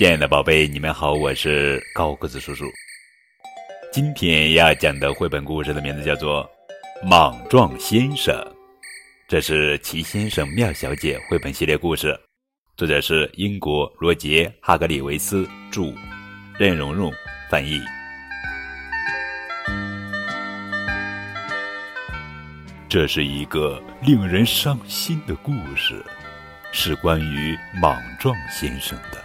亲爱的宝贝，你们好，我是高个子叔叔。今天要讲的绘本故事的名字叫做《莽撞先生》，这是《齐先生妙小姐》绘本系列故事，作者是英国罗杰·哈格里维斯著，任蓉蓉翻译。这是一个令人伤心的故事，是关于莽撞先生的。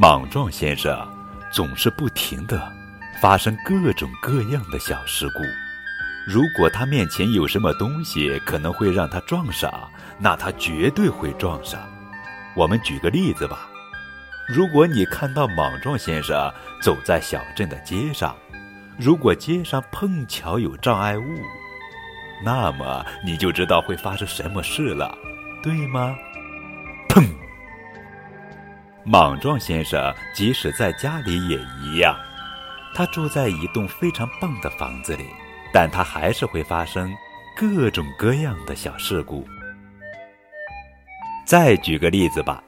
莽撞先生总是不停的发生各种各样的小事故。如果他面前有什么东西可能会让他撞上，那他绝对会撞上。我们举个例子吧，如果你看到莽撞先生走在小镇的街上，如果街上碰巧有障碍物，那么你就知道会发生什么事了，对吗？莽撞先生即使在家里也一样，他住在一栋非常棒的房子里，但他还是会发生各种各样的小事故。再举个例子吧，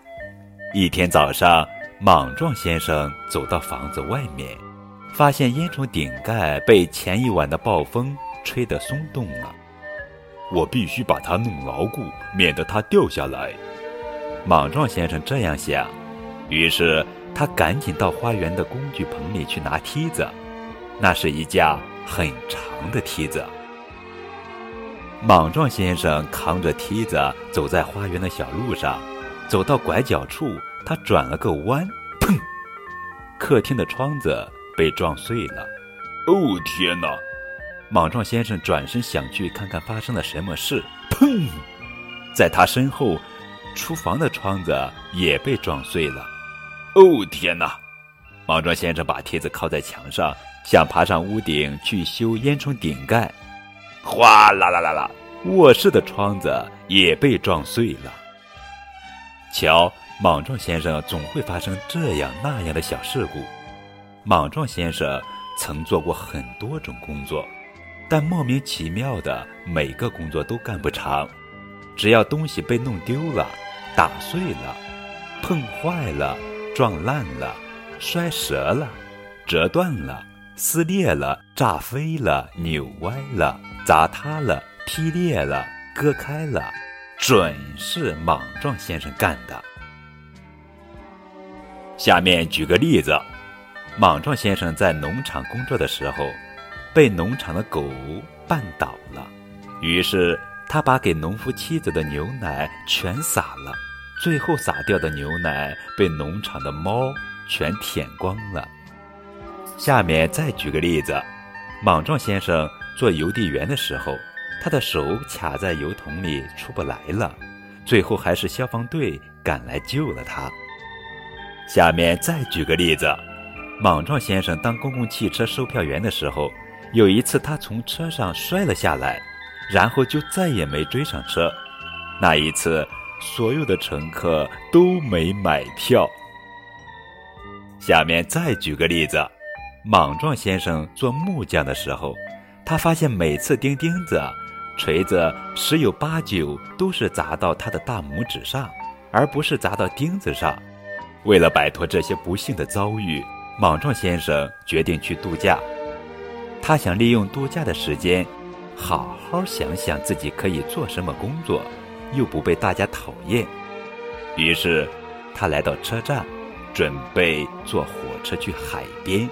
一天早上，莽撞先生走到房子外面，发现烟囱顶盖被前一晚的暴风吹得松动了。我必须把它弄牢固，免得它掉下来。莽撞先生这样想，于是他赶紧到花园的工具棚里去拿梯子。那是一架很长的梯子。莽撞先生扛着梯子走在花园的小路上，走到拐角处，他转了个弯，砰！客厅的窗子被撞碎了。哦，天哪！莽撞先生转身想去看看发生了什么事，砰！在他身后，厨房的窗子也被撞碎了。哦天哪！莽撞先生把梯子靠在墙上，想爬上屋顶去修烟囱顶盖。哗啦啦啦啦！卧室的窗子也被撞碎了。瞧，莽撞先生总会发生这样那样的小事故。莽撞先生曾做过很多种工作。但莫名其妙的，每个工作都干不长。只要东西被弄丢了、打碎了、碰坏了、撞烂了、摔折了、折断了、撕裂了、炸飞了、扭歪了、砸塌了、劈裂了、割开了，准是莽撞先生干的。下面举个例子：莽撞先生在农场工作的时候。被农场的狗绊倒了，于是他把给农夫妻子的牛奶全洒了，最后洒掉的牛奶被农场的猫全舔光了。下面再举个例子：莽撞先生做邮递员的时候，他的手卡在邮筒里出不来了，最后还是消防队赶来救了他。下面再举个例子：莽撞先生当公共汽车售票员的时候。有一次，他从车上摔了下来，然后就再也没追上车。那一次，所有的乘客都没买票。下面再举个例子：莽撞先生做木匠的时候，他发现每次钉钉子，锤子十有八九都是砸到他的大拇指上，而不是砸到钉子上。为了摆脱这些不幸的遭遇，莽撞先生决定去度假。他想利用度假的时间，好好想想自己可以做什么工作，又不被大家讨厌。于是，他来到车站，准备坐火车去海边。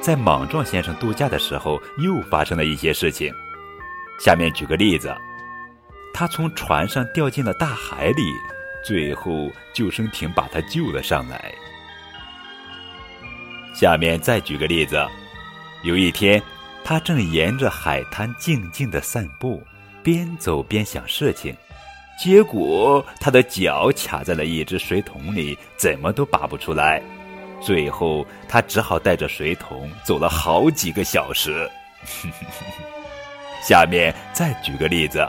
在莽撞先生度假的时候，又发生了一些事情。下面举个例子：他从船上掉进了大海里，最后救生艇把他救了上来。下面再举个例子。有一天，他正沿着海滩静静地散步，边走边想事情，结果他的脚卡在了一只水桶里，怎么都拔不出来。最后，他只好带着水桶走了好几个小时。下面再举个例子，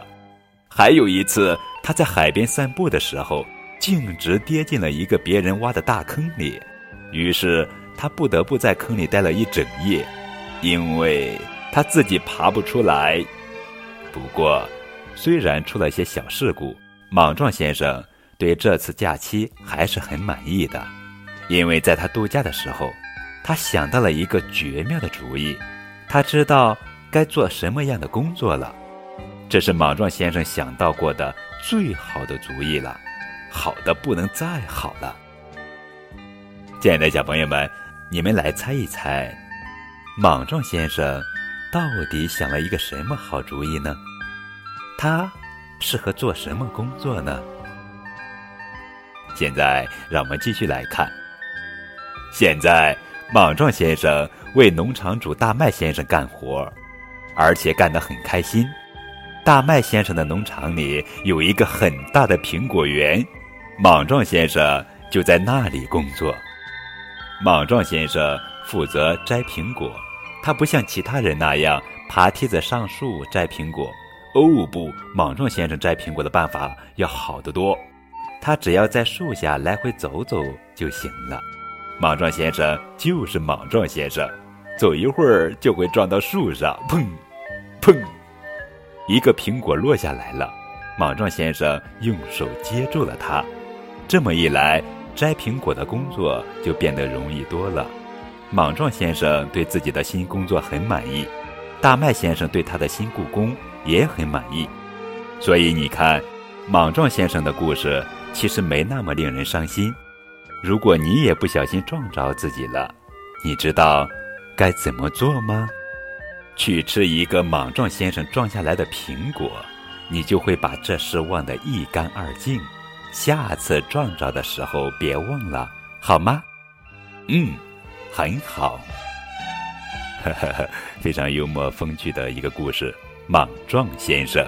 还有一次，他在海边散步的时候，径直跌进了一个别人挖的大坑里，于是他不得不在坑里待了一整夜。因为他自己爬不出来。不过，虽然出了些小事故，莽撞先生对这次假期还是很满意的，因为在他度假的时候，他想到了一个绝妙的主意，他知道该做什么样的工作了。这是莽撞先生想到过的最好的主意了，好的不能再好了。亲爱的小朋友们，你们来猜一猜，莽撞先生到底想了一个什么好主意呢？他适合做什么工作呢？现在让我们继续来看。现在，莽撞先生为农场主大麦先生干活，而且干得很开心。大麦先生的农场里有一个很大的苹果园，莽撞先生就在那里工作。莽撞先生负责摘苹果，他不像其他人那样爬梯子上树摘苹果。哦不，莽撞先生摘苹果的办法要好得多。他只要在树下来回走走就行了。莽撞先生就是莽撞先生，走一会儿就会撞到树上，砰，砰，一个苹果落下来了。莽撞先生用手接住了它，这么一来。摘苹果的工作就变得容易多了。莽撞先生对自己的新工作很满意，大麦先生对他的新故宫也很满意。所以你看，莽撞先生的故事其实没那么令人伤心。如果你也不小心撞着自己了，你知道该怎么做吗？去吃一个莽撞先生撞下来的苹果，你就会把这事忘得一干二净。下次撞着的时候别忘了，好吗？嗯，很好。非常幽默风趣的一个故事，《莽撞先生》。